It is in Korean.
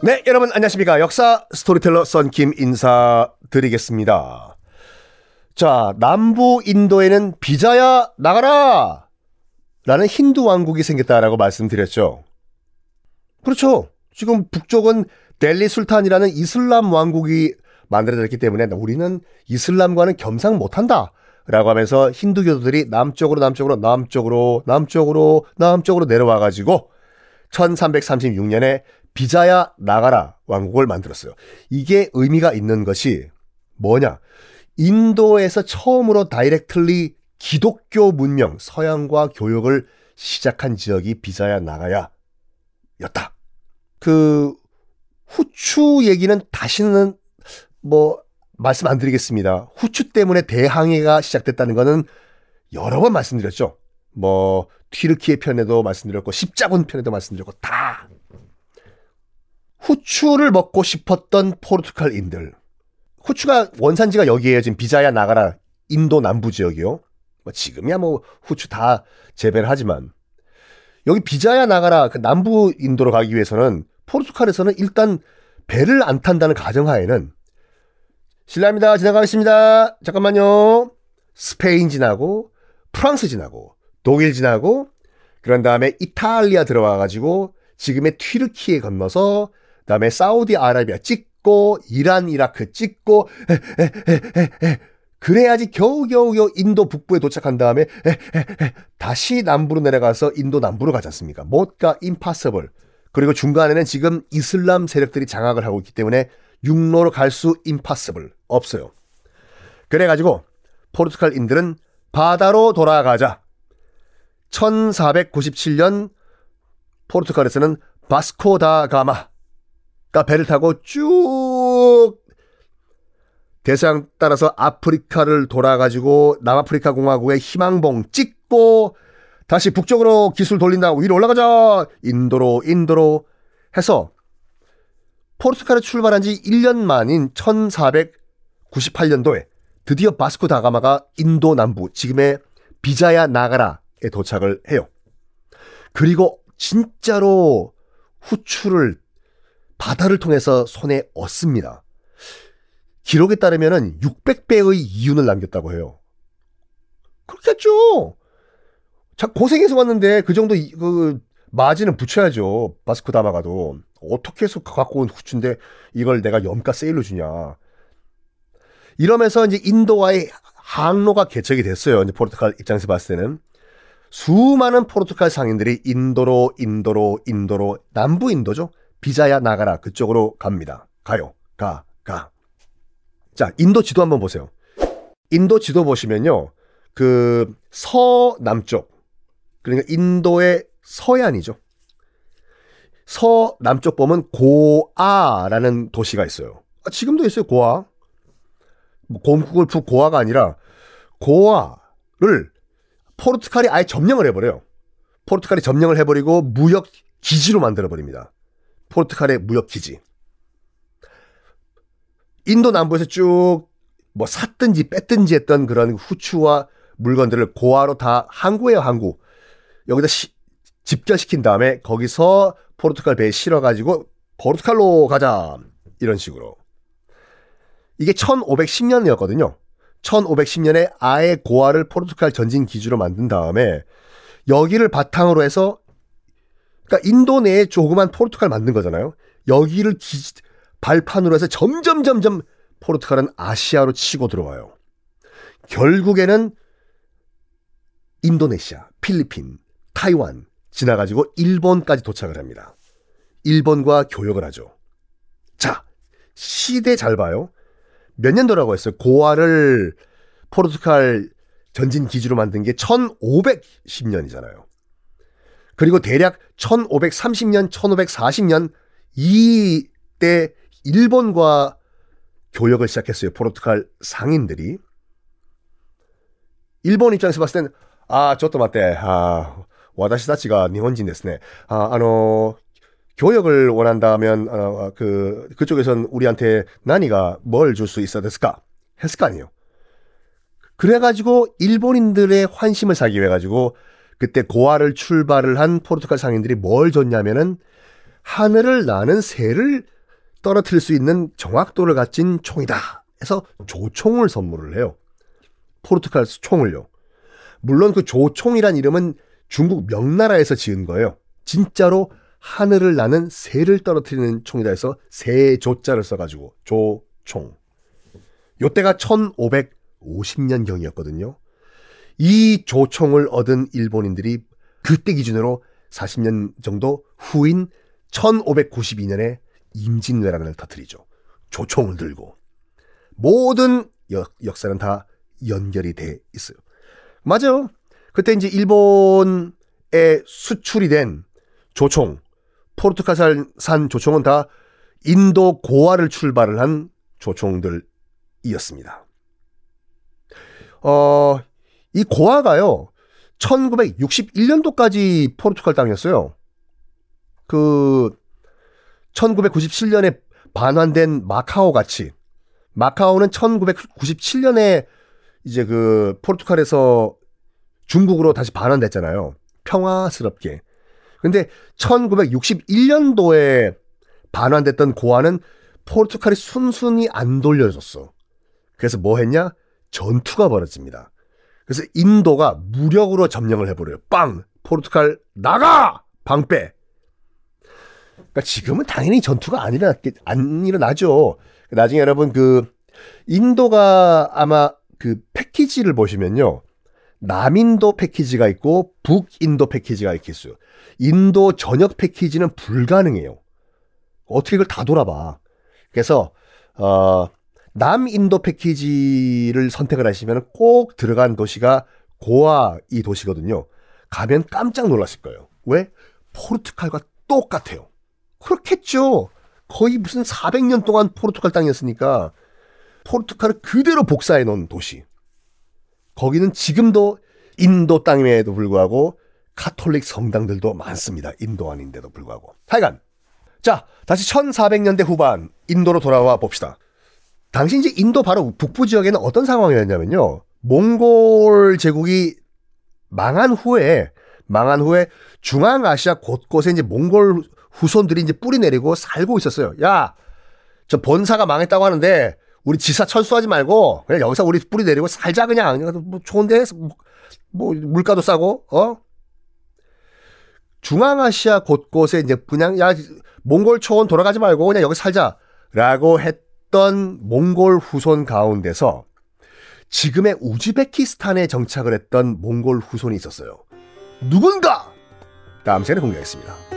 네, 여러분 안녕하십니까. 역사 스토리텔러 썬킴 인사드리겠습니다. 자, 남부 인도에는 비자야 나가라! 라는 힌두 왕국이 생겼다라고 말씀드렸죠. 그렇죠. 지금 북쪽은 델리 술탄이라는 이슬람 왕국이 만들어졌기 때문에 우리는 이슬람과는 겸상 못한다. 라고 하면서 힌두교도들이 남쪽으로 남쪽으로 남쪽으로 남쪽으로 남쪽으로 내려와 가지고 1336년에 비자야 나가라 왕국을 만들었어요. 이게 의미가 있는 것이 뭐냐? 인도에서 처음으로 다이렉틀리 기독교 문명, 서양과 교육을 시작한 지역이 비자야 나가야 였다. 그 후추 얘기는 다시는 뭐 말씀 안 드리겠습니다. 후추 때문에 대항해가 시작됐다는 것은 여러 번 말씀드렸죠. 뭐 튀르키예 편에도 말씀드렸고 십자군 편에도 말씀드렸고 다 후추를 먹고 싶었던 포르투갈인들. 후추가 원산지가 여기에요. 지금 비자야 나가라 인도 남부 지역이요. 뭐 지금이야 뭐 후추 다 재배를 하지만 여기 비자야 나가라 그 남부 인도로 가기 위해서는 포르투갈에서는 일단 배를 안 탄다는 가정하에는 실례합니다. 지나가겠습니다. 잠깐만요. 스페인 지나고 프랑스 지나고 독일 지나고 그런 다음에 이탈리아 들어와 가지고 지금의 튀르키에 건너서 그다음에 사우디아라비아 찍고 이란 이라크 찍고 그래야지 겨우겨우겨우 인도 북부에 도착한 다음에 다시 남부로 내려가서 인도 남부로 가지 않습니까? 못가 임파서블. 그리고 중간에는 지금 이슬람 세력들이 장악을 하고 있기 때문에 육로로 갈 수 임파서블 없어요. 그래가지고 포르투갈인들은 바다로 돌아가자. 1497년 포르투갈에서는 바스코 다 가마 가 배를 타고 쭉 대서양 따라서 아프리카를 돌아가지고 남아프리카 공화국의 희망봉 찍고 다시 북쪽으로 기술 돌린다고 위로 올라가자 인도로 인도로 해서 포르투갈에 출발한 지 1년 만인 1498년도에 드디어 바스코 다가마가 인도 남부 지금의 비자야 나가라에 도착을 해요. 그리고 진짜로 후추를 바다를 통해서 손에 얻습니다. 기록에 따르면 600배의 이윤을 남겼다고 해요. 그렇겠죠. 자, 고생해서 왔는데 그 정도 그 마진은 붙여야죠. 바스코 다마가도. 어떻게 해서 갖고 온 후추인데 이걸 내가 염가 세일로 주냐. 이러면서 이제 인도와의 항로가 개척이 됐어요. 이제 포르투갈 입장에서 봤을 때는. 수많은 포르투갈 상인들이 인도로, 인도로, 인도로, 남부 인도죠. 비자야 나가라 그쪽으로 갑니다. 가요. 가, 가. 자, 인도 지도 한번 보세요. 인도 지도 보시면요. 그 서남쪽 그러니까 인도의 서해안이죠. 서남쪽 보면 고아라는 도시가 있어요. 아, 지금도 있어요. 고아. 뭐 곰국을 푹 고아가 아니라 고아를 포르투갈이 아예 점령을 해버려요. 포르투갈이 점령을 해버리고 무역 기지로 만들어버립니다. 포르투갈의 무역 기지. 인도 남부에서 쭉 뭐 샀든지 뺐든지 했던 그런 후추와 물건들을 고아로 다 항구예요, 항구. 여기다 시, 집결시킨 다음에 거기서 포르투갈 배에 실어가지고 포르투갈로 가자. 이런 식으로. 이게 1510년이었거든요. 1510년에 아예 고아를 포르투갈 전진 기지로 만든 다음에 여기를 바탕으로 해서 그러니까 인도 내에 조그만 포르투갈 만든 거잖아요. 여기를 기, 발판으로 해서 점점 점점 포르투갈은 아시아로 치고 들어와요. 결국에는 인도네시아, 필리핀, 타이완 지나가지고 일본까지 도착을 합니다. 일본과 교역을 하죠. 자, 시대 잘 봐요. 몇 년도라고 했어요? 고아를 포르투갈 전진 기지로 만든 게 1510년이잖아요. 그리고 대략 1530년, 1540년 이때 일본과 교역을 시작했어요. 포르투갈 상인들이. 일본 입장에서 봤을 땐 아, 저도 맞대. 아, 와다시다치가 니혼진 됐네. 아, 아노 교역을 원한다면 어, 그 그쪽에선 우리한테 나니가 뭘 줄 수 있어 됐을까? 했을 거 아니에요. 그래가지고 일본인들의 환심을 사기 위해 가지고 그때 고아를 출발을 한 포르투갈 상인들이 뭘 줬냐면은 하늘을 나는 새를 떨어뜨릴 수 있는 정확도를 갖진 총이다. 해서 조총을 선물을 해요. 포르투갈 총을요. 물론 그 조총이란 이름은 중국 명나라에서 지은 거예요. 진짜로 하늘을 나는 새를 떨어뜨리는 총이다 해서 새 조자를 써가지고 조총. 요때가 1550년경이었거든요. 이 조총을 얻은 일본인들이 그때 기준으로 40년 정도 후인 1592년에 임진왜란을 터뜨리죠. 조총을 들고. 모든 역, 역사는 다 연결이 돼 있어요. 맞아요. 그때 이제 일본에 수출이 된 조총, 포르투갈산 조총은 다 인도 고아를 출발을 한 조총들이었습니다. 어, 이 고아가요, 1961년도까지 포르투갈 땅이었어요. 그, 1997년에 반환된 마카오 같이, 마카오는 1997년에 이제 그 포르투갈에서 중국으로 다시 반환됐잖아요. 평화스럽게. 근데 1961년도에 반환됐던 고아는 포르투갈이 순순히 안 돌려줬어. 그래서 뭐 했냐? 전투가 벌어집니다. 그래서 인도가 무력으로 점령을 해버려요. 빵! 포르투갈 나가! 방빼! 그러니까 지금은 당연히 전투가 안, 일어났, 안 일어나죠. 나중에 여러분 그 인도가 아마 그 패키지를 보시면요. 남인도 패키지가 있고 북인도 패키지가 있어요. 인도 전역 패키지는 불가능해요. 어떻게 이걸 다 돌아봐. 그래서 어, 남인도 패키지를 선택을 하시면 꼭 들어간 도시가 고아 이 도시거든요. 가면 깜짝 놀랐을 거예요. 왜? 포르투갈과 똑같아요. 그렇겠죠. 거의 무슨 400년 동안 포르투갈 땅이었으니까 포르투갈을 그대로 복사해 놓은 도시. 거기는 지금도 인도 땅임에도 불구하고 카톨릭 성당들도 많습니다. 인도 아닌데도 불구하고. 하여간 자 다시 1400년대 후반 인도로 돌아와 봅시다. 당시 이제 인도 바로 북부 지역에는 어떤 상황이었냐면요. 몽골 제국이 망한 후에 망한 후에 중앙아시아 곳곳에 이제 몽골 후손들이 이제 뿌리 내리고 살고 있었어요. 야, 저 본사가 망했다고 하는데 우리 지사 철수하지 말고 그냥 여기서 우리 뿌리 내리고 살자 그냥 뭐 좋은데 뭐, 뭐 물가도 싸고 어 중앙아시아 곳곳에 이제 그냥 야 몽골 초원 돌아가지 말고 그냥 여기 살자라고 했 던 몽골 후손 가운데서 지금의 우즈베키스탄에 정착을 했던 몽골 후손이 있었어요. 누군가 다음 시간에 공개하겠습니다.